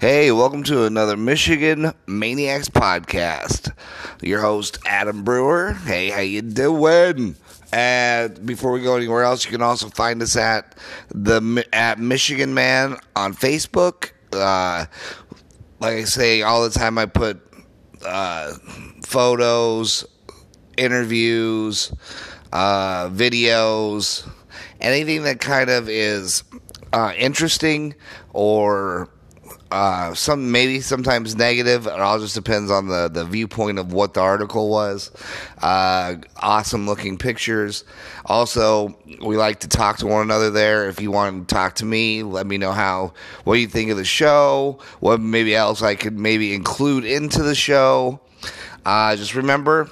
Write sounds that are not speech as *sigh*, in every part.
Hey, welcome to another Michigan Maniacs podcast. Your host Adam Brewer. Hey, how you doing? And before we go anywhere else, you can also find us at the at Michigan Man on Facebook. Uh, like I say all the time, I put uh, photos, interviews, uh, videos, anything that kind of is uh, interesting or uh, some maybe sometimes negative. It all just depends on the, the viewpoint of what the article was. Uh, awesome looking pictures. Also, we like to talk to one another there. If you want to talk to me, let me know how what you think of the show. What maybe else I could maybe include into the show. Uh, just remember,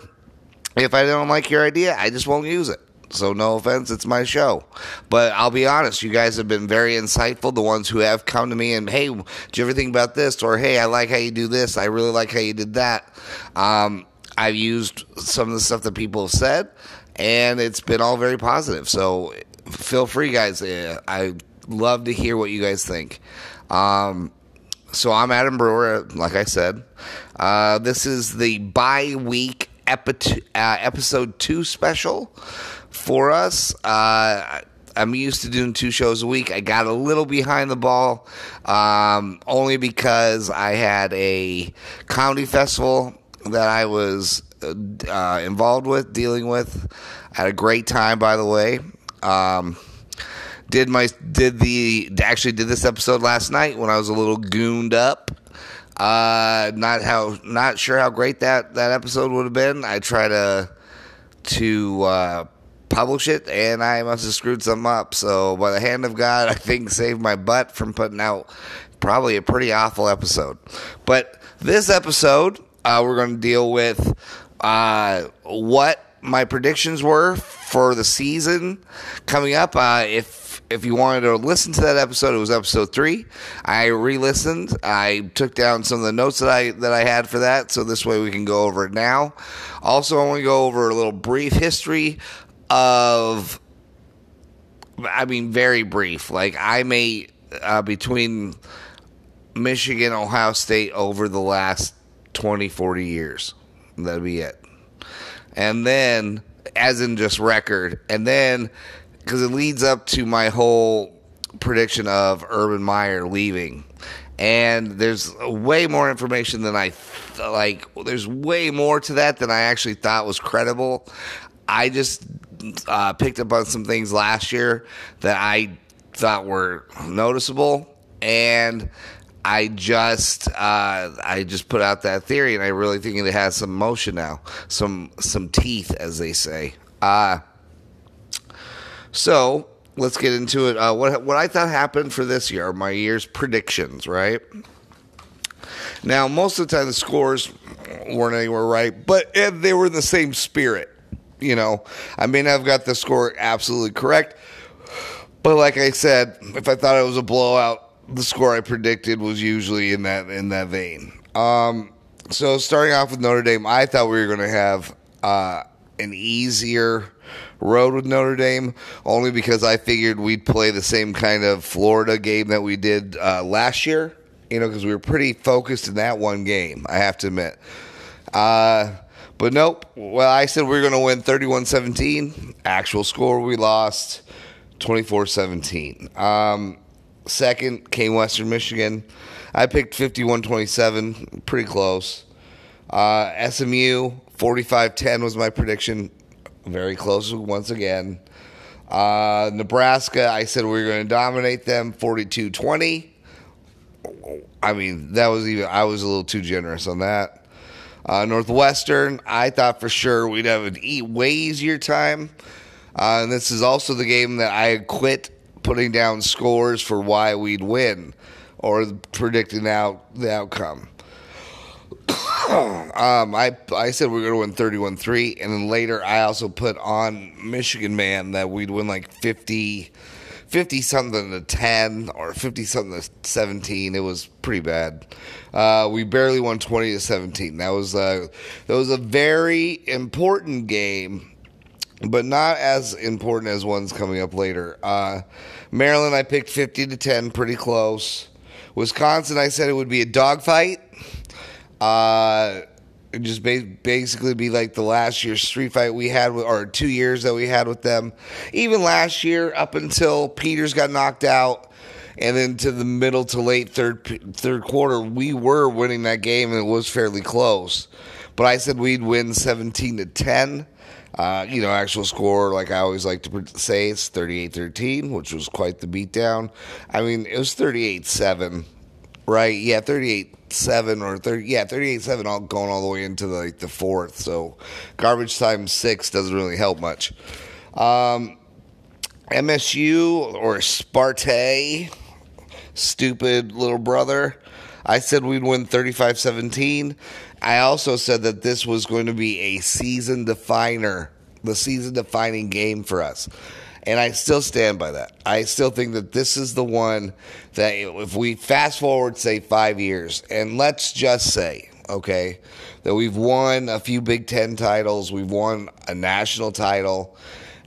if I don't like your idea, I just won't use it. So no offense, it's my show. But I'll be honest, you guys have been very insightful. The ones who have come to me and hey, do you ever think about this? Or hey, I like how you do this. I really like how you did that. Um, I've used some of the stuff that people have said, and it's been all very positive. So feel free, guys. Uh, I love to hear what you guys think. Um, so I'm Adam Brewer, like I said. Uh, this is the bye week epi- uh, episode two special for us. Uh, I'm used to doing two shows a week. I got a little behind the ball, um, only because I had a comedy festival that I was uh, involved with, dealing with. I had a great time, by the way. Um, did my did the actually did this episode last night when I was a little gooned up. Uh, not how not sure how great that that episode would have been. I try to to uh, publish it, and I must have screwed something up. So, by the hand of God, I think saved my butt from putting out probably a pretty awful episode. But this episode, uh, we're going to deal with uh, what my predictions were for the season coming up. Uh, if if you wanted to listen to that episode, it was episode three. I re-listened. I took down some of the notes that I that I had for that, so this way we can go over it now. Also, I want to go over a little brief history of I mean very brief. Like I may uh, between Michigan, Ohio State over the last 20, 40 years. That'd be it. And then as in just record. And then because it leads up to my whole prediction of Urban Meyer leaving. And there's way more information than I th- like. There's way more to that than I actually thought was credible. I just uh, picked up on some things last year that I thought were noticeable, and I just uh, I just put out that theory, and I really think it has some motion now, some some teeth, as they say. Uh, so let's get into it. Uh, what what I thought happened for this year, my year's predictions, right? Now, most of the time the scores weren't anywhere right, but they were in the same spirit. You know, I may not have got the score absolutely correct, but like I said, if I thought it was a blowout, the score I predicted was usually in that in that vein. Um, so starting off with Notre Dame, I thought we were going to have uh, an easier road with Notre Dame, only because I figured we'd play the same kind of Florida game that we did uh, last year. You know, because we were pretty focused in that one game. I have to admit. Uh, but nope. Well, I said we were going to win 31 17. Actual score, we lost 24 17. Um, second came Western Michigan. I picked 51 27. Pretty close. Uh, SMU 45 10 was my prediction. Very close once again. Uh, Nebraska, I said we were going to dominate them 42 20. I mean, that was even, I was a little too generous on that. Uh, Northwestern, I thought for sure we'd have an way easier time. Uh, and this is also the game that I quit putting down scores for why we'd win or predicting out the outcome. *coughs* um, I I said we are going to win 31-3, and then later I also put on Michigan man that we'd win like 50, 50 something to 10 or 50 something to 17. It was pretty bad. Uh, we barely won 20 to 17. That was uh, that was a very important game, but not as important as ones coming up later. Uh, Maryland, I picked 50 to 10, pretty close. Wisconsin, I said it would be a dogfight. Uh, just ba- basically be like the last year's street fight we had, with, or two years that we had with them. Even last year, up until Peters got knocked out, and then to the middle to late third third quarter, we were winning that game, and it was fairly close. But I said we'd win seventeen to ten. Uh, you know, actual score, like I always like to say, it's 38 13, which was quite the beatdown. I mean, it was 38 7, right? Yeah, 38 7 or 30, yeah, 38 7, all going all the way into the, like the fourth. So garbage time six doesn't really help much. Um, MSU or Sparta, stupid little brother. I said we'd win 35 17. I also said that this was going to be a season definer, the season defining game for us. And I still stand by that. I still think that this is the one that if we fast forward, say, five years, and let's just say, okay, that we've won a few Big Ten titles, we've won a national title,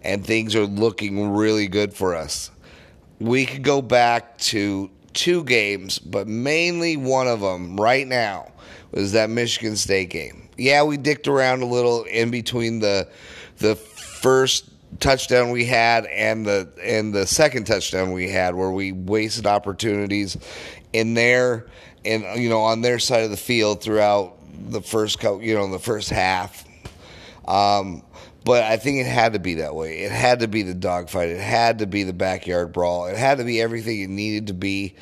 and things are looking really good for us. We could go back to two games, but mainly one of them right now was that Michigan State game. Yeah, we dicked around a little in between the the first touchdown we had and the and the second touchdown we had where we wasted opportunities in there and you know on their side of the field throughout the first you know the first half um, but I think it had to be that way. It had to be the dogfight. It had to be the backyard brawl. It had to be everything it needed to be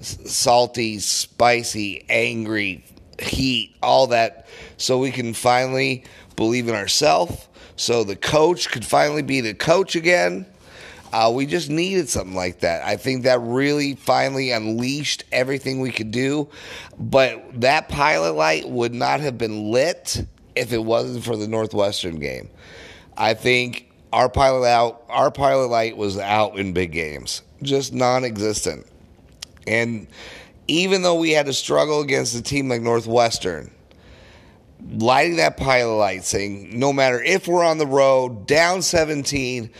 salty, spicy, angry, heat, all that, so we can finally believe in ourselves. So the coach could finally be the coach again. Uh, we just needed something like that. I think that really finally unleashed everything we could do. But that pilot light would not have been lit if it wasn't for the Northwestern game. I think our pilot out, our pilot light was out in big games, just non-existent. And even though we had to struggle against a team like Northwestern, lighting that pilot light, saying no matter if we're on the road, down 17,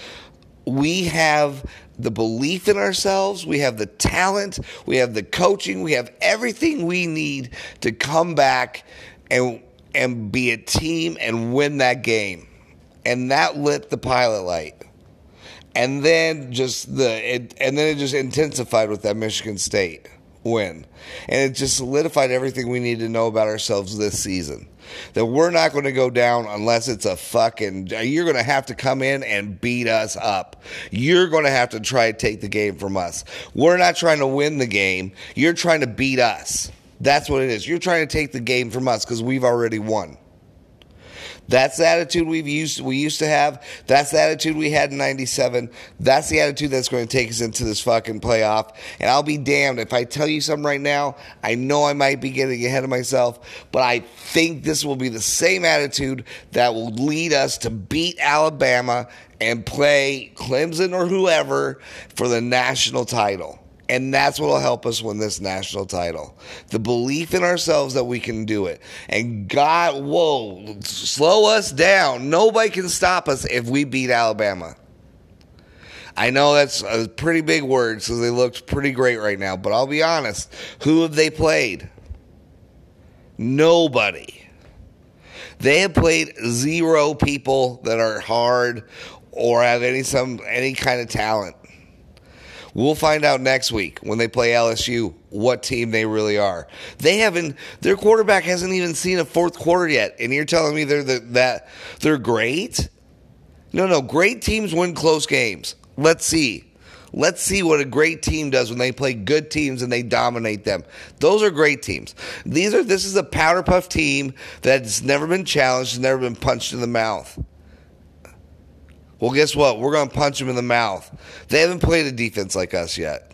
we have the belief in ourselves, we have the talent, we have the coaching, we have everything we need to come back and and be a team and win that game. And that lit the pilot light. And then just the it, and then it just intensified with that Michigan State win. And it just solidified everything we need to know about ourselves this season. That we're not going to go down unless it's a fucking. You're going to have to come in and beat us up. You're going to have to try to take the game from us. We're not trying to win the game. You're trying to beat us. That's what it is. You're trying to take the game from us because we've already won. That's the attitude we've used we used to have. That's the attitude we had in 97. That's the attitude that's going to take us into this fucking playoff. And I'll be damned if I tell you something right now. I know I might be getting ahead of myself, but I think this will be the same attitude that will lead us to beat Alabama and play Clemson or whoever for the national title. And that's what will help us win this national title. The belief in ourselves that we can do it. And God, whoa, slow us down. Nobody can stop us if we beat Alabama. I know that's a pretty big word, so they looked pretty great right now. But I'll be honest, who have they played? Nobody. They have played zero people that are hard or have any some any kind of talent. We'll find out next week when they play LSU what team they really are. They haven't their quarterback hasn't even seen a fourth quarter yet, and you're telling me they're the, that they're great? No, no, great teams win close games. Let's see. Let's see what a great team does when they play good teams and they dominate them. Those are great teams. These are this is a powder puff team that's never been challenged, never been punched in the mouth. Well, guess what? We're going to punch them in the mouth. They haven't played a defense like us yet.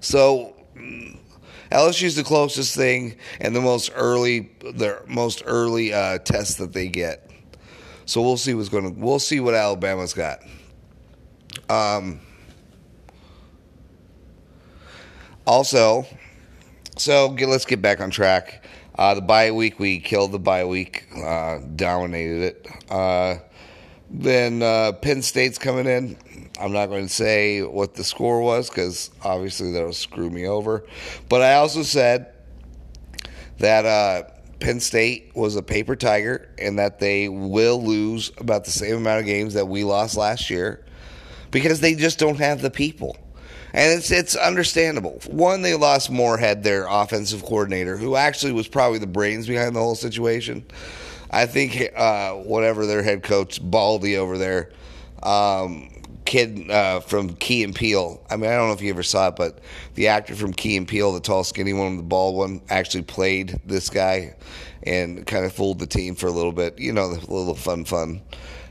So LSU's the closest thing and the most early, the most early uh, test that they get. So we'll see what's going to. We'll see what Alabama's got. Um. Also, so get, let's get back on track. Uh, the bye week, we killed the bye week, uh, dominated it. Then uh, Penn State's coming in. I'm not going to say what the score was because obviously that'll screw me over. But I also said that uh, Penn State was a paper tiger and that they will lose about the same amount of games that we lost last year because they just don't have the people. And it's it's understandable. One, they lost Moorhead, their offensive coordinator, who actually was probably the brains behind the whole situation. I think uh, whatever their head coach Baldy over there, um, kid uh, from Key and Peele. I mean, I don't know if you ever saw it, but the actor from Key and Peele, the tall, skinny one, the bald one, actually played this guy and kind of fooled the team for a little bit. You know, the little fun, fun.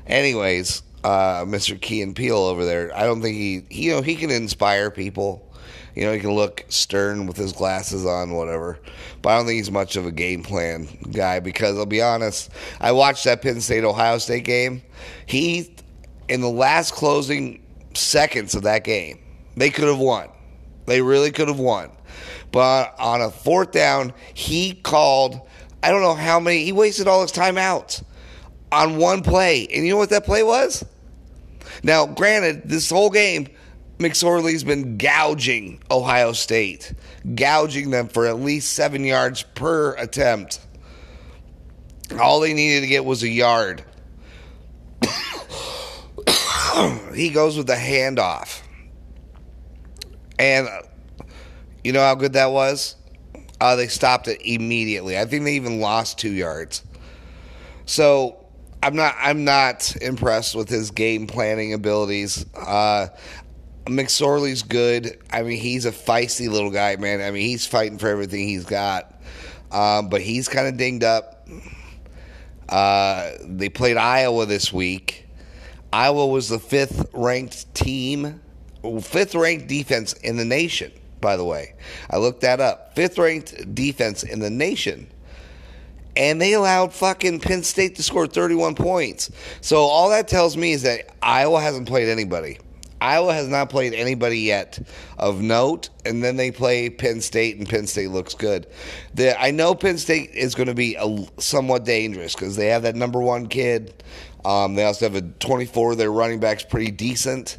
Anyways, uh, Mr. Key and Peele over there. I don't think he, you know, he can inspire people. You know, he can look stern with his glasses on, whatever. But I don't think he's much of a game plan guy because I'll be honest, I watched that Penn State Ohio State game. He, in the last closing seconds of that game, they could have won. They really could have won. But on a fourth down, he called, I don't know how many, he wasted all his timeouts on one play. And you know what that play was? Now, granted, this whole game, McSorley's been gouging Ohio State, gouging them for at least seven yards per attempt. All they needed to get was a yard. *coughs* he goes with the handoff. And you know how good that was? Uh, they stopped it immediately. I think they even lost two yards. So I'm not I'm not impressed with his game planning abilities. Uh, McSorley's good. I mean, he's a feisty little guy, man. I mean, he's fighting for everything he's got. Um, but he's kind of dinged up. Uh, they played Iowa this week. Iowa was the fifth ranked team, fifth ranked defense in the nation, by the way. I looked that up. Fifth ranked defense in the nation and they allowed fucking Penn State to score 31 points. So all that tells me is that Iowa hasn't played anybody. Iowa has not played anybody yet of note, and then they play Penn State, and Penn State looks good. The, I know Penn State is going to be a, somewhat dangerous because they have that number one kid. Um, they also have a 24. Their running back's pretty decent.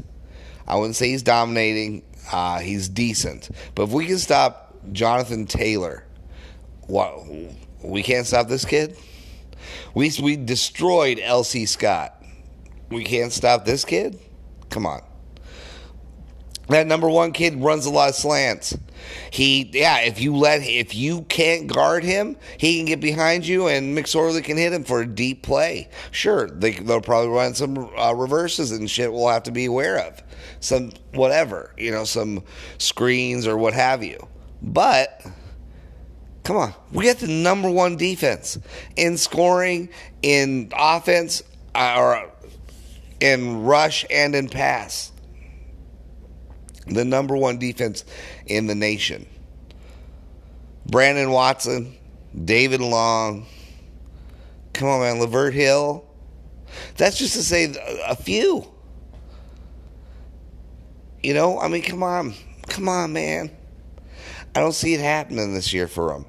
I wouldn't say he's dominating. Uh, he's decent. But if we can stop Jonathan Taylor, what we can't stop this kid. We we destroyed LJ Scott. We can't stop this kid. Come on. That number one kid runs a lot of slants. He, yeah, if you let, if you can't guard him, he can get behind you, and McSorley can hit him for a deep play. Sure, they, they'll probably run some uh, reverses and shit. We'll have to be aware of some whatever, you know, some screens or what have you. But Come on. We got the number one defense in scoring, in offense, uh, or in rush and in pass. The number one defense in the nation. Brandon Watson, David Long. Come on, man. Lavert Hill. That's just to say a few. You know, I mean, come on. Come on, man. I don't see it happening this year for them.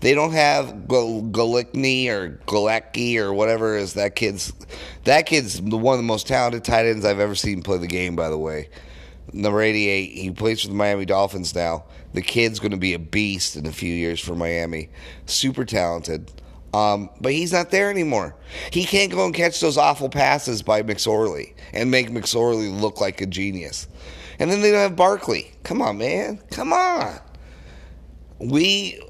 They don't have Galikny or Galecki or whatever is that kid's. That kid's one of the most talented tight ends I've ever seen play the game. By the way, number eighty-eight. He plays for the Miami Dolphins now. The kid's going to be a beast in a few years for Miami. Super talented. Um, but he's not there anymore. He can't go and catch those awful passes by McSorley and make McSorley look like a genius. And then they don't have Barkley. Come on, man. Come on. We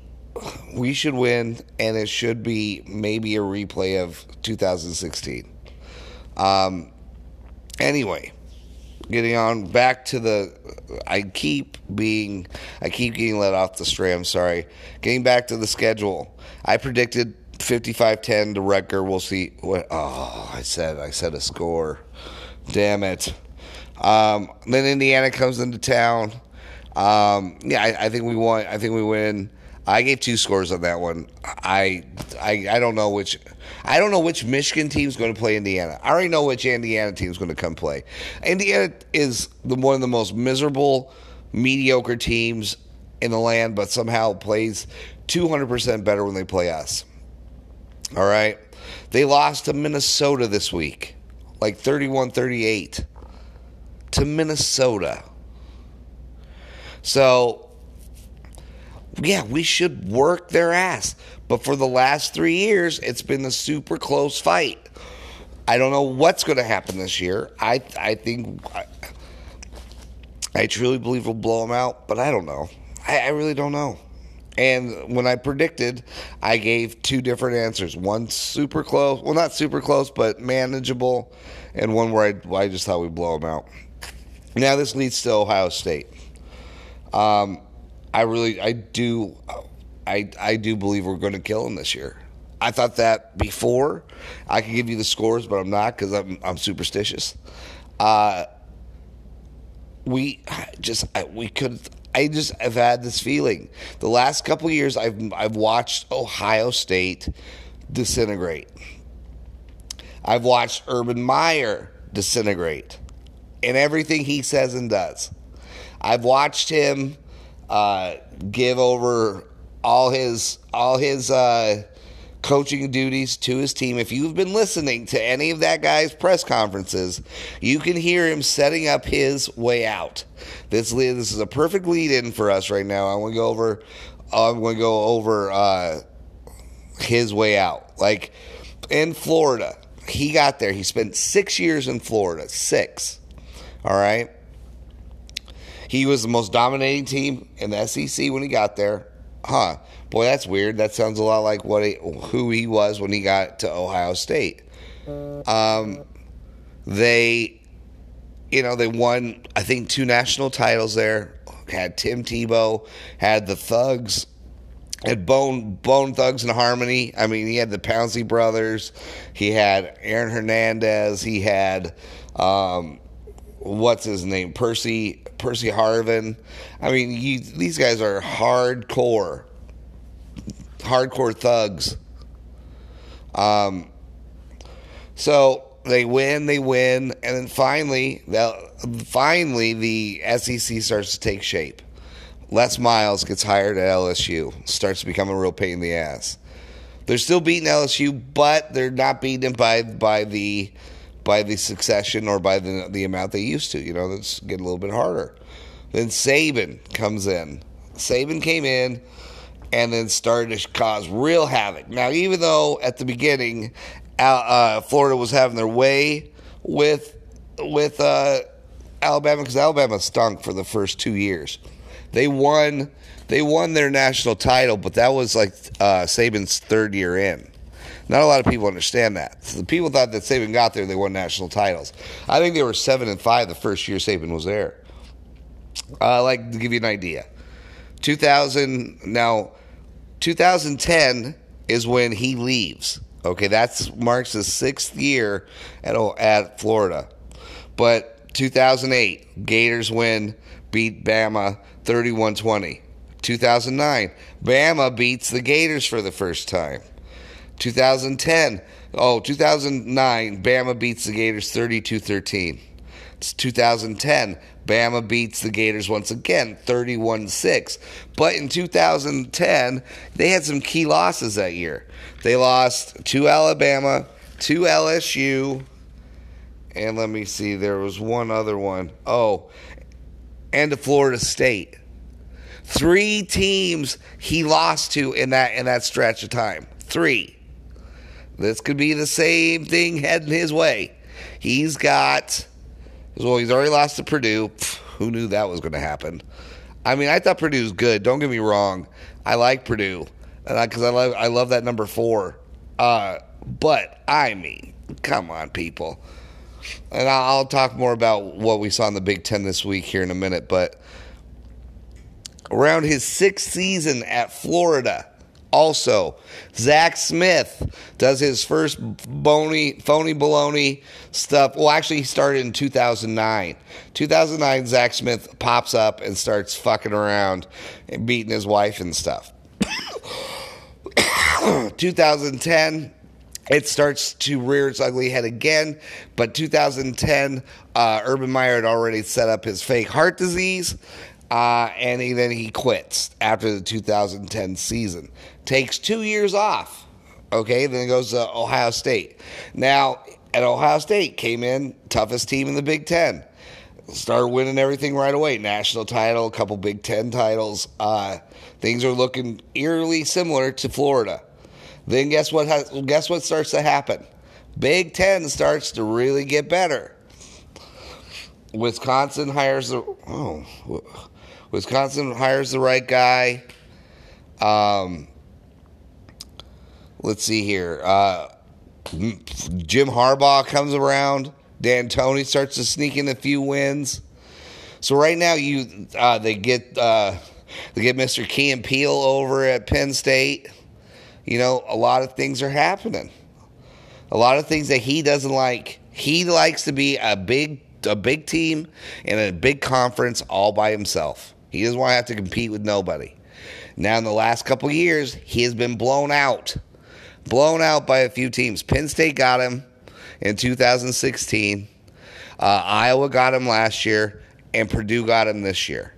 we should win, and it should be maybe a replay of 2016. Um, anyway, getting on back to the. I keep being. I keep getting let off the. I'm sorry. Getting back to the schedule. I predicted 55-10 to Rutger. We'll see what. Oh, I said. I said a score. Damn it. Um, then Indiana comes into town. Um, yeah, I, I think we won. I think we win. I gave two scores on that one. I, I I don't know which I don't know which Michigan team's going to play Indiana. I already know which Indiana team's going to come play. Indiana is the one of the most miserable, mediocre teams in the land, but somehow plays 200% better when they play us. All right. They lost to Minnesota this week. like 31 38 to Minnesota. So, yeah, we should work their ass. But for the last three years, it's been a super close fight. I don't know what's going to happen this year. I I think I, truly believe we'll blow them out, but I don't know. I, I really don't know. And when I predicted, I gave two different answers. One super close, well, not super close, but manageable, and one where I, I just thought we'd blow them out. Now this leads to Ohio State. Um, I really, I do, I, I do believe we're going to kill him this year. I thought that before. I could give you the scores, but I'm not because I'm, I'm superstitious. Uh, we just, I, we could. I just have had this feeling. The last couple years, I've I've watched Ohio State disintegrate. I've watched Urban Meyer disintegrate in everything he says and does. I've watched him uh, give over all his all his uh, coaching duties to his team. If you've been listening to any of that guy's press conferences, you can hear him setting up his way out. This this is a perfect lead in for us right now. I want to go over. I'm going to go over uh, his way out. Like in Florida, he got there. He spent six years in Florida. Six. All right. He was the most dominating team in the SEC when he got there. Huh. Boy, that's weird. That sounds a lot like what he, who he was when he got to Ohio State. Um, they, you know, they won, I think, two national titles there. Had Tim Tebow, had the Thugs, had Bone Bone Thugs and Harmony. I mean, he had the Pouncey brothers. He had Aaron Hernandez. He had um, what's his name, Percy Percy Harvin. I mean, these guys are hardcore, hardcore thugs. Um, so they win, they win, and then finally, finally the SEC starts to take shape. Les Miles gets hired at LSU, starts to become a real pain in the ass. They're still beating LSU, but they're not beating by by the by the succession or by the the amount they used to. You know, that's getting a little bit harder. Then Saban comes in. Saban came in and then started to cause real havoc. Now, even though at the beginning uh, Florida was having their way with with uh, Alabama because Alabama stunk for the first two years. They won they won their national title, but that was like uh, Saban's third year in. Not a lot of people understand that. So the people thought that Saban got there, they won national titles. I think they were seven and five the first year Saban was there. Uh, like to give you an idea, 2000 now, 2010 is when he leaves. Okay, that's marks his sixth year at at Florida. But 2008, Gators win, beat Bama 31-20. 2009, Bama beats the Gators for the first time. 2010, oh, 2009, Bama beats the Gators 32 13. It's 2010, Bama beats the Gators once again 31 6. But in 2010, they had some key losses that year. They lost to Alabama, to LSU, and let me see, there was one other one. Oh, and to Florida State. Three teams he lost to in that in that stretch of time. Three. This could be the same thing heading his way. He's got, well, he's already lost to Purdue. Who knew that was going to happen? I mean, I thought Purdue was good. Don't get me wrong. I like Purdue because I, I, love I love that number four. Uh, but I mean, come on, people. And I'll talk more about what we saw in the Big Ten this week here in a minute. But around his sixth season at Florida, also, Zach Smith does his first bony, phony baloney stuff. Well, actually, he started in 2009. 2009, Zach Smith pops up and starts fucking around and beating his wife and stuff. *coughs* 2010, it starts to rear its ugly head again. But 2010, uh, Urban Meyer had already set up his fake heart disease. Uh, and he, then he quits after the 2010 season. Takes two years off. Okay, then goes to Ohio State. Now, at Ohio State came in, toughest team in the Big Ten. Started winning everything right away. National title, a couple Big Ten titles. Uh, things are looking eerily similar to Florida. Then guess what? Has, guess what starts to happen? Big Ten starts to really get better. Wisconsin hires the oh, Wisconsin hires the right guy. Um, let's see here. Uh, Jim Harbaugh comes around. Dantonio starts to sneak in a few wins. So right now, you uh, they get uh, they get Mr. Key and Peele over at Penn State. You know, a lot of things are happening. A lot of things that he doesn't like. He likes to be a big a big team in a big conference all by himself. He doesn't want to have to compete with nobody. Now, in the last couple years, he has been blown out blown out by a few teams. Penn State got him in 2016. Uh, Iowa got him last year, and Purdue got him this year.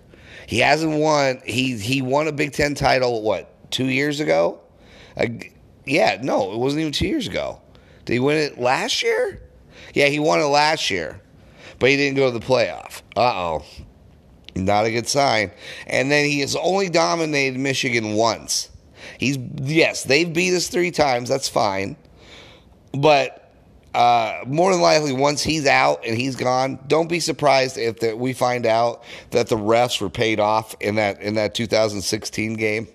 He hasn't won. He he won a Big Ten title. What two years ago? Uh, yeah, no, it wasn't even two years ago. Did he win it last year? Yeah, he won it last year, but he didn't go to the playoff. Uh oh, not a good sign. And then he has only dominated Michigan once. He's yes, they've beat us three times. That's fine, but. Uh, more than likely, once he's out and he's gone, don't be surprised if that we find out that the refs were paid off in that in that 2016 game.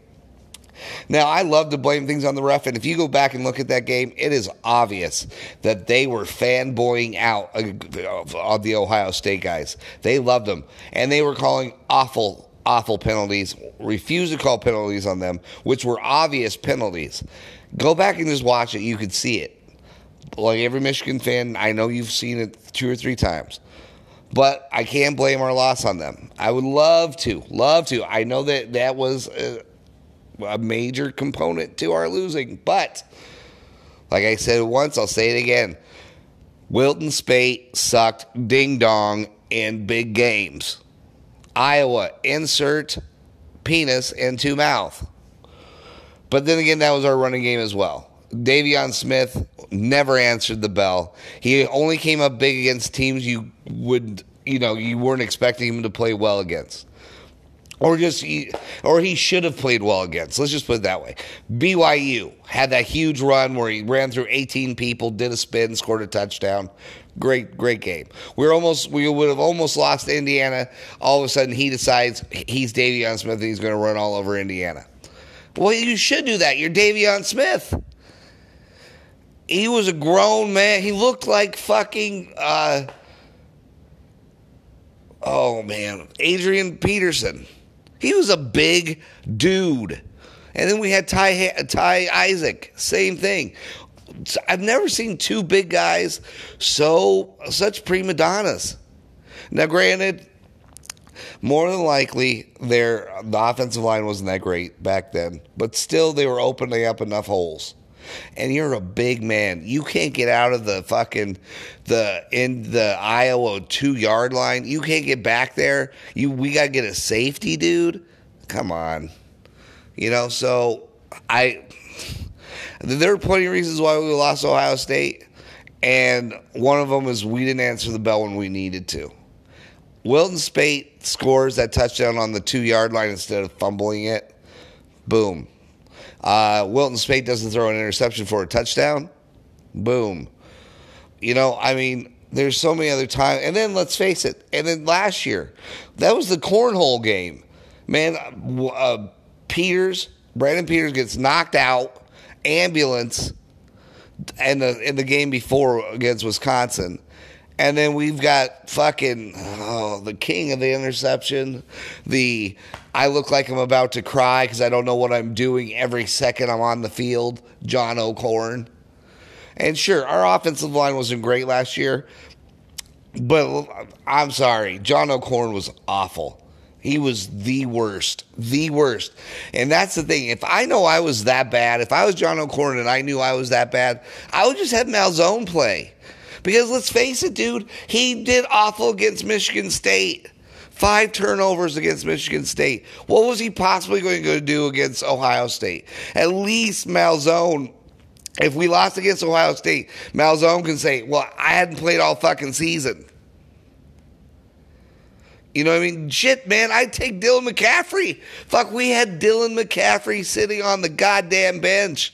Now, I love to blame things on the ref, and if you go back and look at that game, it is obvious that they were fanboying out uh, of the Ohio State guys. They loved them, and they were calling awful awful penalties, refused to call penalties on them, which were obvious penalties. Go back and just watch it. You could see it. Like every Michigan fan, I know you've seen it two or three times. But I can't blame our loss on them. I would love to, love to. I know that that was a, a major component to our losing. But, like I said once, I'll say it again. Wilton Speight sucked ding dong in big games. Iowa, insert penis into mouth. But then again, that was our running game as well. De'Veon Smith never answered the bell. He only came up big against teams you would, you know, you weren't expecting him to play well against. Or just, or he should have played well against. Let's just put it that way. BYU had that huge run where he ran through 18 people, did a spin, scored a touchdown. Great, great game. We're almost, we would have almost lost to Indiana. All of a sudden, he decides he's De'Veon Smith and he's going to run all over Indiana. Well, you should do that. You're De'Veon Smith. He was a grown man. He looked like fucking, uh, oh man, Adrian Peterson. He was a big dude. And then we had Ty, Ty Isaac, same thing. I've never seen two big guys so such prima donnas. Now, granted, more than likely, their the offensive line wasn't that great back then, but still, they were opening up enough holes. And you're a big man. You can't get out of the fucking the in the Iowa two yard line. You can't get back there. You we gotta get a safety, dude. Come on, you know. So I there are plenty of reasons why we lost Ohio State, and one of them is we didn't answer the bell when we needed to. Wilton Speight scores that touchdown on the two yard line instead of fumbling it. Boom. Uh, Wilton Speight doesn't throw an interception for a touchdown. Boom. You know, I mean, there's so many other times. And then let's face it. And then last year, that was the cornhole game. Man, uh, Peters, Brandon Peters gets knocked out ambulance in the in the game before against Wisconsin. And then we've got fucking oh, the king of the interception. The I look like I'm about to cry because I don't know what I'm doing every second I'm on the field. John O'Korn. And sure, our offensive line wasn't great last year, but I'm sorry, John O'Korn was awful. He was the worst, the worst. And that's the thing. If I know I was that bad, if I was John O'Korn and I knew I was that bad, I would just have Malzone play. Because let's face it, dude, he did awful against Michigan State. Five turnovers against Michigan State. What was he possibly going to do against Ohio State? At least Malzone If we lost against Ohio State, Malzone can say, "Well, I hadn't played all fucking season." You know what I mean? Shit, man, I'd take Dylan McCaffrey. Fuck, we had Dylan McCaffrey sitting on the goddamn bench.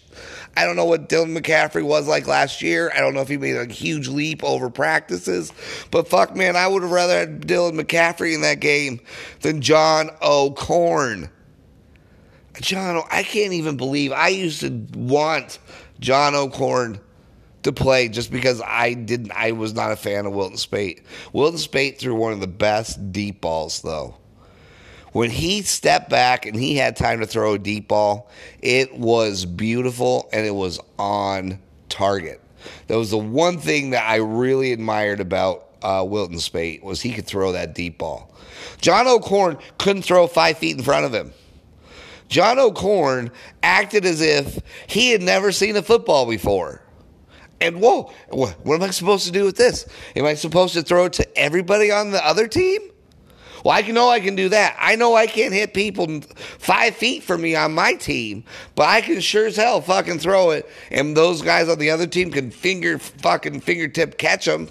I don't know what Dylan McCaffrey was like last year. I don't know if he made a huge leap over practices. But fuck, man, I would have rather had Dylan McCaffrey in that game than John O'Korn. John, I can't even believe I used to want John O'Korn to play just because I didn't I was not a fan of Wilton Speight. Wilton Speight threw one of the best deep balls though. When he stepped back and he had time to throw a deep ball, it was beautiful and it was on target. That was the one thing that I really admired about uh, Wilton Speight was he could throw that deep ball. John O'Korn couldn't throw five feet in front of him. John O'Korn acted as if he had never seen a football before. And whoa, what am I supposed to do with this? Am I supposed to throw it to everybody on the other team? Well, I know I can do that. I know I can't hit people five feet from me on my team, but I can sure as hell fucking throw it, and those guys on the other team can finger fucking fingertip catch them.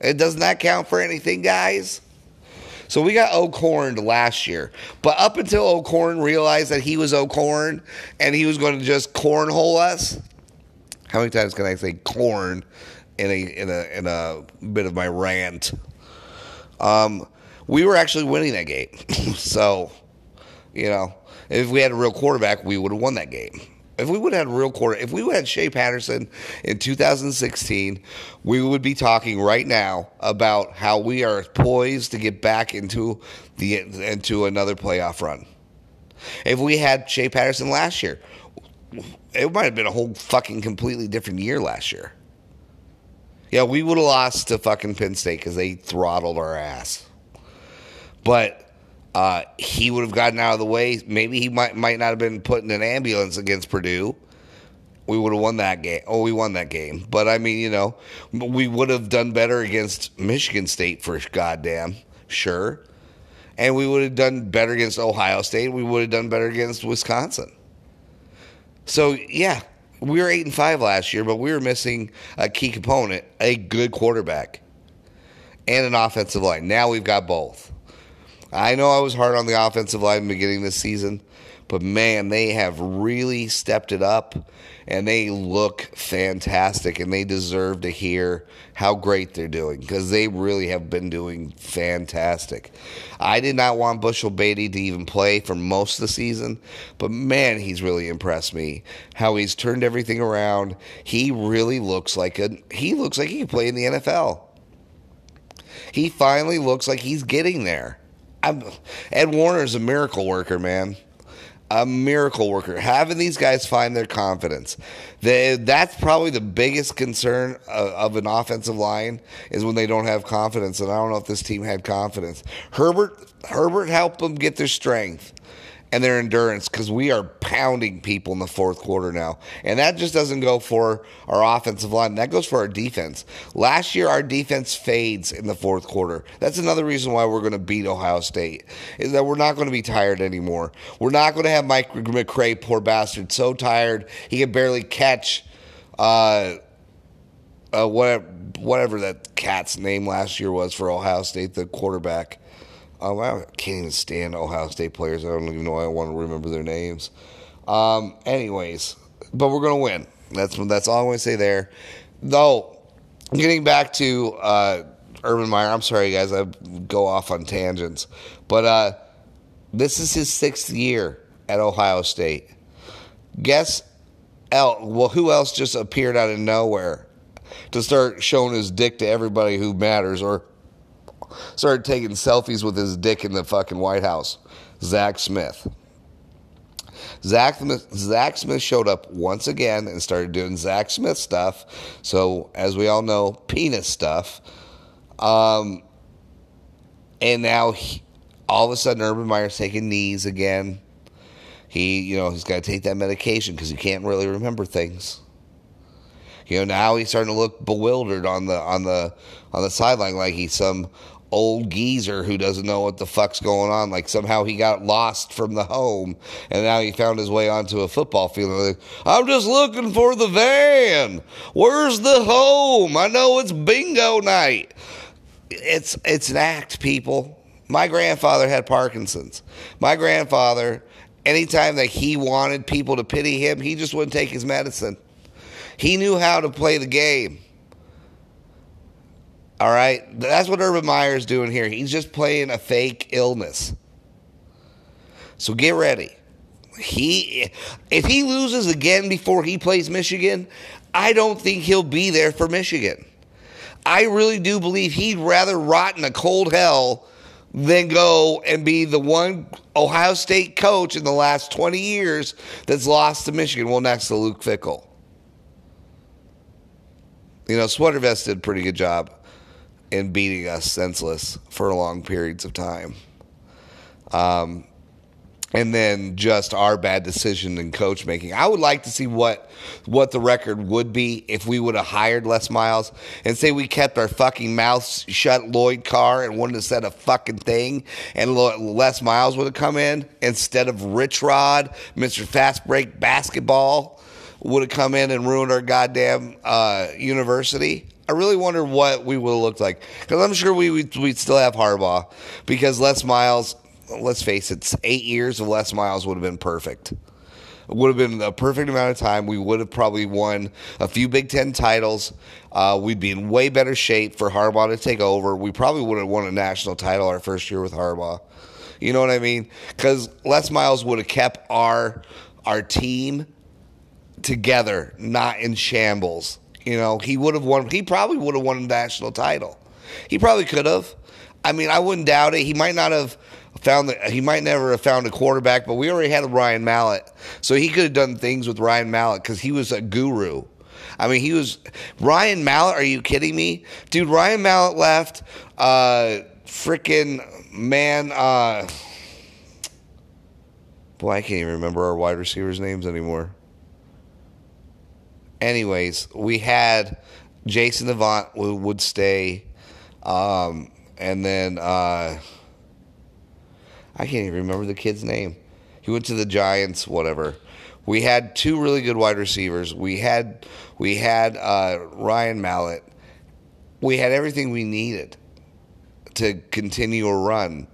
It doesn't that count for anything, guys? So we got O'Korn last year. But up until O'Korn realized that he was O'Korn and he was going to just cornhole us, how many times can I say corn in a in a in a bit of my rant? Um, we were actually winning that game. *laughs* so, you know, if we had a real quarterback, we would have won that game. If we would have had a real quarter, if we had Shea Patterson in 2016, we would be talking right now about how we are poised to get back into the into another playoff run. If we had Shea Patterson last year, it might have been a whole fucking completely different year last year. Yeah, we would have lost to fucking Penn State because they throttled our ass. But uh, he would have gotten out of the way. Maybe he might might not have been put in an ambulance against Purdue. We would have won that game. Oh, we won that game. But I mean, you know, we would have done better against Michigan State for goddamn sure. And we would have done better against Ohio State. We would have done better against Wisconsin. So yeah, we were eight and five last year, but we were missing a key component, a good quarterback, and an offensive line. Now we've got both. I know I was hard on the offensive line in the beginning of this season, but man, they have really stepped it up and they look fantastic and they deserve to hear how great they're doing because they really have been doing fantastic. I did not want Bushell-Beatty to even play for most of the season, but man, he's really impressed me. How he's turned everything around. He really looks like a he looks like he can play in the NFL. He finally looks like he's getting there. I'm, Ed Warinner's a miracle worker, man. A miracle worker. Having these guys find their confidence. They, that's probably the biggest concern of, of, an offensive line is when they don't have confidence. And I don't know if this team had confidence. Herbert Herbert helped them get their strength and their endurance because we are pounding people in the fourth quarter now. And that just doesn't go for our offensive line, that goes for our defense. Last year, our defense fades in the fourth quarter. That's another reason why we're going to beat Ohio State, is that we're not going to be tired anymore. We're not going to have Mike McCray, poor bastard, so tired he can barely catch. Uh, uh, whatever, whatever that cat's name last year was for Ohio State, the quarterback. Um, I can't even stand Ohio State players. I don't even know. I want to remember their names. Um, anyways, but we're gonna win. That's that's all I'm gonna say there. Though, getting back to uh, Urban Meyer. I'm sorry, guys. I go off on tangents, but uh, this is his sixth year at Ohio State. Guess, el- well, who else just appeared out of nowhere to start showing his dick to everybody who matters, or started taking selfies with his dick in the fucking White House. Zach Smith. Zach, Zach Smith showed up once again and started doing Zach Smith stuff. So, as we all know, penis stuff. Um, and now, he, all of a sudden, Urban Meyer's taking knees again. He, you know, he's got to take that medication because he can't really remember things. You know, now he's starting to look bewildered on the on the on the sideline like he's some old geezer who doesn't know what the fuck's going on. Like somehow he got lost from the home and now he found his way onto a football field. Like, I'm just looking for the van. Where's the home? I know it's bingo night. It's it's an act, people. My grandfather had Parkinson's. My grandfather, anytime that he wanted people to pity him, he just wouldn't take his medicine. He knew how to play the game. All right? That's what Urban Meyer is doing here. He's just playing a fake illness. So get ready. He if he loses again before he plays Michigan, I don't think he'll be there for Michigan. I really do believe he'd rather rot in a cold hell than go and be the one Ohio State coach in the last 20 years that's lost to Michigan. Well, next to Luke Fickell. You know, Sweater Vest did a pretty good job in beating us senseless for long periods of time. Um, and then just our bad decision in coach making. I would like to see what what the record would be if we would have hired Les Miles and say we kept our fucking mouths shut, Lloyd Carr, and wouldn't have said a fucking thing, and Les Miles would have come in instead of Rich Rod, Mister Fast Break Basketball would have come in and ruined our goddamn uh, university. I really wonder what we would have looked like because I'm sure we would we'd still have Harbaugh because Les Miles. Let's face it, eight years of Les Miles would have been perfect. It would have been the perfect amount of time. We would have probably won a few Big Ten titles. Uh, we'd be in way better shape for Harbaugh to take over. We probably would have won a national title our first year with Harbaugh. You know what I mean? Because Les Miles would have kept our our team together, not in shambles. You know, he would have won. He probably would have won a national title. He probably could have. I mean, I wouldn't doubt it. He might not have found he might never have found a quarterback, but we already had Ryan Mallett, so he could have done things with Ryan Mallett because he was a guru. I mean, he was Ryan Mallett. Are you kidding me, dude? Ryan Mallett left. Uh, freaking man. Uh, boy, I can't even remember our wide receivers' names anymore anyways, we had Jason Avant would stay, um, and then uh, I can't even remember the kid's name. He went to the Giants, whatever. We had two really good wide receivers. We had we had uh, Ryan Mallett. We had everything we needed to continue a run.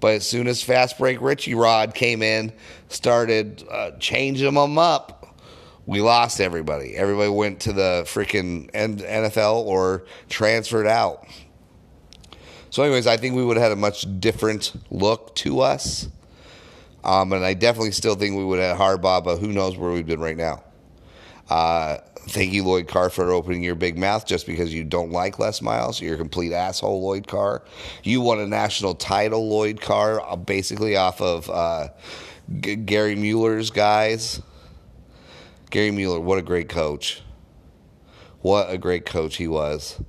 But as soon as fast break Richie Rod came in, started uh, changing them up, we lost everybody. Everybody went to the freaking NFL or transferred out. So, anyways, I think we would have had a much different look to us. Um, and I definitely still think we would have had Harbaugh, but who knows where we've been right now. Uh, thank you, Lloyd Carr, for opening your big mouth just because you don't like Les Miles. You're a complete asshole, Lloyd Carr. You won a national title, Lloyd Carr, uh, basically off of uh, G- Gary Moeller's guys. Gary Moeller, what a great coach. What a great coach he was.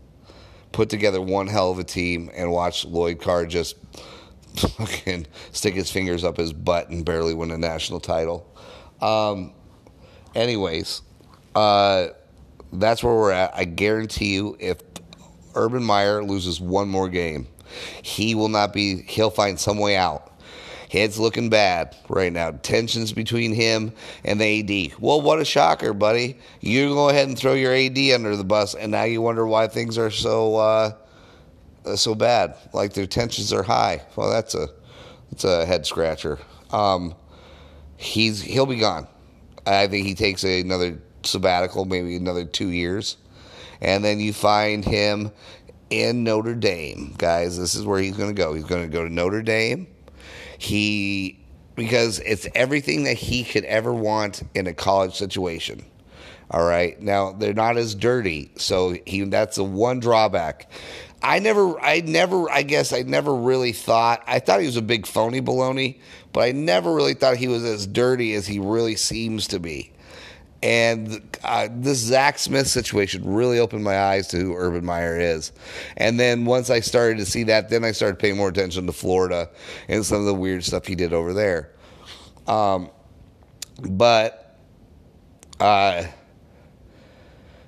Put together one hell of a team and watch Lloyd Carr just fucking stick his fingers up his butt and barely win a national title. Um, anyways, uh, that's where we're at. I guarantee you, if Urban Meyer loses one more game, he will not be, he'll find some way out Head's looking bad right now. Tensions between him and the AD. Well, what a shocker, buddy. You go ahead and throw your AD under the bus, and now you wonder why things are so uh, so bad. Like their tensions are high. Well, that's a that's a head scratcher. Um, he's he'll be gone. I think he takes another sabbatical, maybe another two years, and then you find him in Notre Dame, guys. This is where he's going to go. He's going to go to Notre Dame he because it's everything that he could ever want in a college situation. All right. Now they're not as dirty, so he that's the one drawback. I never, I never, I guess I never really thought. I thought he was a big phony baloney, but I never really thought he was as dirty as he really seems to be. And uh, this Zach Smith situation really opened my eyes to who Urban Meyer is. And then once I started to see that, then I started paying more attention to Florida and some of the weird stuff he did over there. Um, but, uh,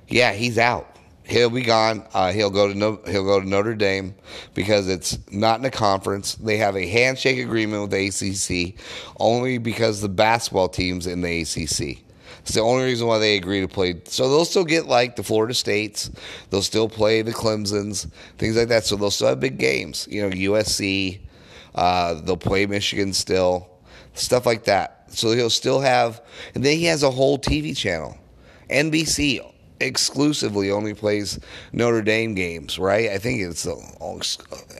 yeah, he's out. he'll be gone. Uh, he'll go to no, he'll go to Notre Dame because it's not in a conference. They have a handshake agreement with the ACC only because the basketball teams in the ACC. It's the only reason why they agree to play. So they'll still get like the Florida States. They'll still play the Clemsons, things like that. So they'll still have big games. You know, USC. Uh, they'll play Michigan still, stuff like that. So he'll still have, and then he has a whole TV channel, NBC exclusively only plays Notre Dame games, right? I think it's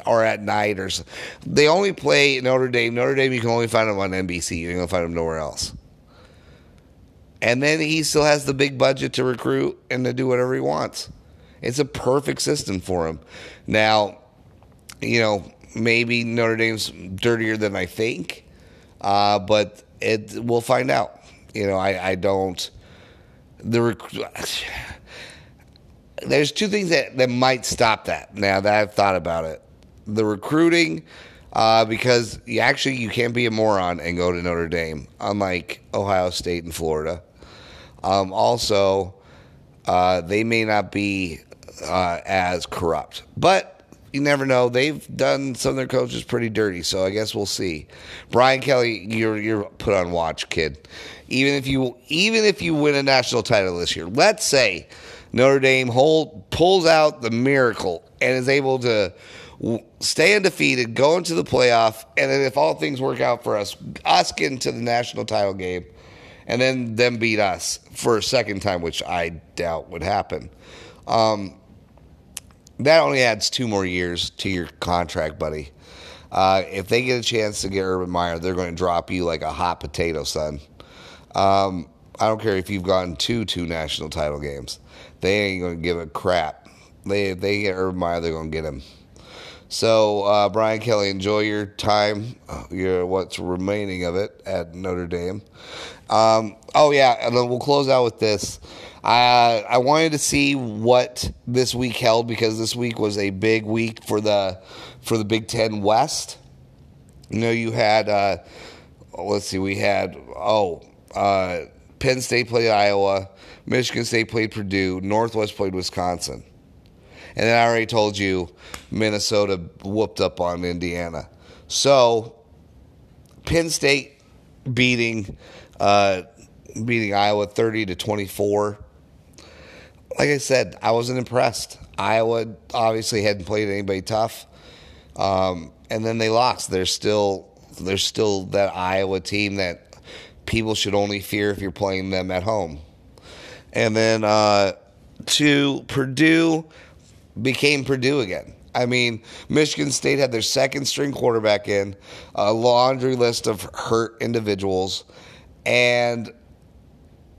or at night or they only play Notre Dame. Notre Dame you can only find them on NBC. You're gonna find them nowhere else. And then he still has the big budget to recruit and to do whatever he wants. It's a perfect system for him. Now, you know, maybe Notre Dame's dirtier than I think, uh, but it we'll find out. You know, I, I don't. The rec- *sighs* there's two things that, that might stop that. Now that I've thought about it, the recruiting, uh, because you actually you can't be a moron and go to Notre Dame, unlike Ohio State and Florida. Um, also, uh, they may not be uh, as corrupt, but you never know. They've done some of their coaches pretty dirty, so I guess we'll see. Brian Kelly, you're you're put on watch, kid. Even if you even if you win a national title this year, let's say Notre Dame hold, pulls out the miracle and is able to stay undefeated, go into the playoff, and then if all things work out for us, us get into the national title game and then them beat us for a second time, which I doubt would happen. Um, that only adds two more years to your contract, buddy. Uh, if they get a chance to get Urban Meyer, they're going to drop you like a hot potato, son. Um, I don't care if you've gotten two two national title games. They ain't going to give a crap. They if they get Urban Meyer, they're going to get him. So, uh, Brian Kelly, enjoy your time, uh, your what's remaining of it at Notre Dame. Um, oh yeah, and then we'll close out with this. I I wanted to see what this week held because this week was a big week for the for the Big Ten West. You know, you had uh, let's see, we had oh uh, Penn State played Iowa, Michigan State played Purdue, Northwest played Wisconsin. And then I already told you Minnesota whooped up on Indiana. So Penn State beating uh, beating Iowa 30 to 24. Like I said, I wasn't impressed. Iowa obviously hadn't played anybody tough. Um, and then they lost. There's still there's still that Iowa team that people should only fear if you're playing them at home. And then uh, to Purdue, became Purdue again. I mean, Michigan State had their second string quarterback in, a laundry list of hurt individuals, and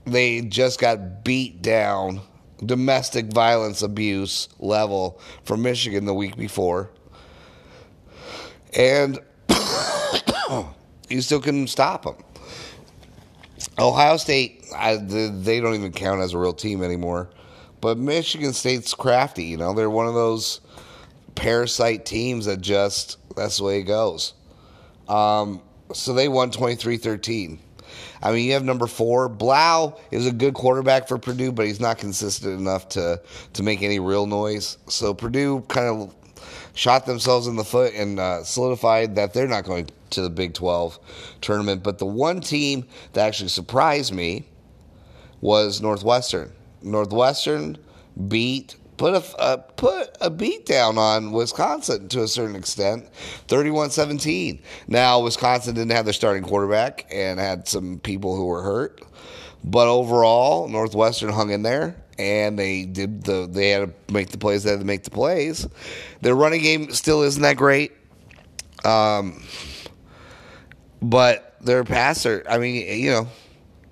they just got beat down domestic violence abuse level from Michigan the week before. And *coughs* you still couldn't stop them. Ohio State, I, they don't even count as a real team anymore. But Michigan State's crafty, you know. They're one of those parasite teams that just that's the way it goes. Um, so they won 23-13. I mean, you have number four. Blough is a good quarterback for Purdue, but he's not consistent enough to to make any real noise. So Purdue kind of shot themselves in the foot and uh, solidified that they're not going to the Big 12 tournament. But the one team that actually surprised me was Northwestern. Northwestern beat put a uh, put a beat down on Wisconsin to a certain extent, 31-17. Now Wisconsin didn't have their starting quarterback and had some people who were hurt, but overall Northwestern hung in there and they did the they had to make the plays they had to make the plays. Their running game still isn't that great. Um but their passer, I mean, you know,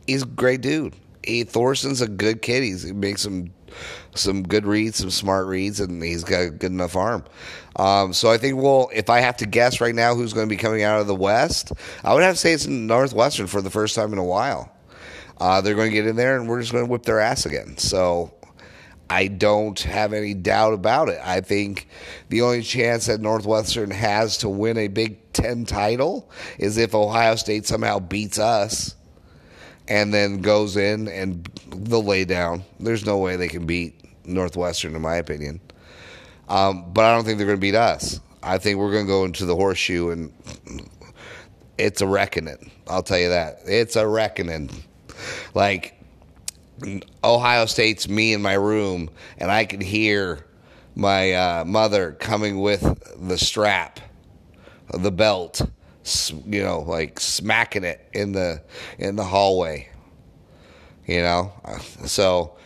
he's a great dude he Thorson's a good kid. He's, he makes some some good reads, some smart reads, and he's got a good enough arm. Um, so I think, well, if I have to guess right now who's going to be coming out of the West, I would have to say it's Northwestern for the first time in a while. Uh, they're going to get in there, and we're just going to whip their ass again. So I don't have any doubt about it. I think the only chance that Northwestern has to win a Big Ten title is if Ohio State somehow beats us and then goes in and the lay down. There's no way they can beat Northwestern, in my opinion. Um, but I don't think they're going to beat us. I think we're going to go into the horseshoe, and it's a reckoning. I'll tell you that. It's a reckoning. Like, Ohio State's me in my room, and I can hear my uh, mother coming with the strap, the belt, you know, like smacking it in the in the hallway. You know, so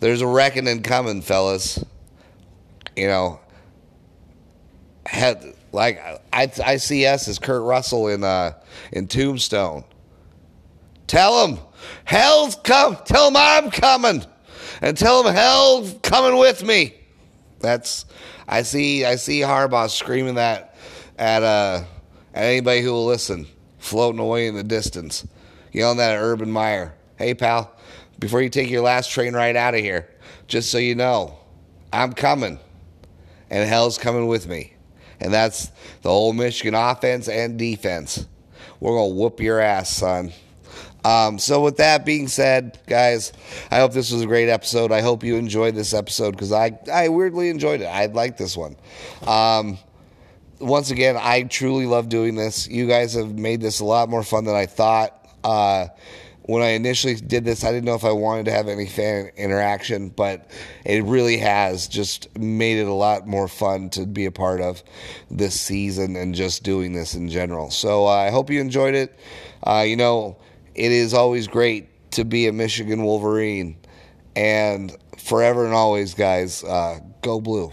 there's a reckoning coming, fellas. You know, had like I I see us as Kurt Russell in uh in Tombstone. Tell him hell's come. Tell him I'm coming, and tell him hell's coming with me. That's I see I see Harbaugh screaming that at uh at anybody who will listen, floating away in the distance, yelling that at Urban Meyer. Hey pal, before you take your last train ride out of here, just so you know, I'm coming, and hell's coming with me, and that's the whole Michigan offense and defense. We're gonna whoop your ass, son. Um, so, with that being said, guys, I hope this was a great episode. I hope you enjoyed this episode because I, I weirdly enjoyed it. I like this one. Um, once again, I truly love doing this. You guys have made this a lot more fun than I thought. Uh, when I initially did this, I didn't know if I wanted to have any fan interaction, but it really has just made it a lot more fun to be a part of this season and just doing this in general. So uh, I hope you enjoyed it. Uh, you know, it is always great to be a Michigan Wolverine. And forever and always, guys, uh, go blue.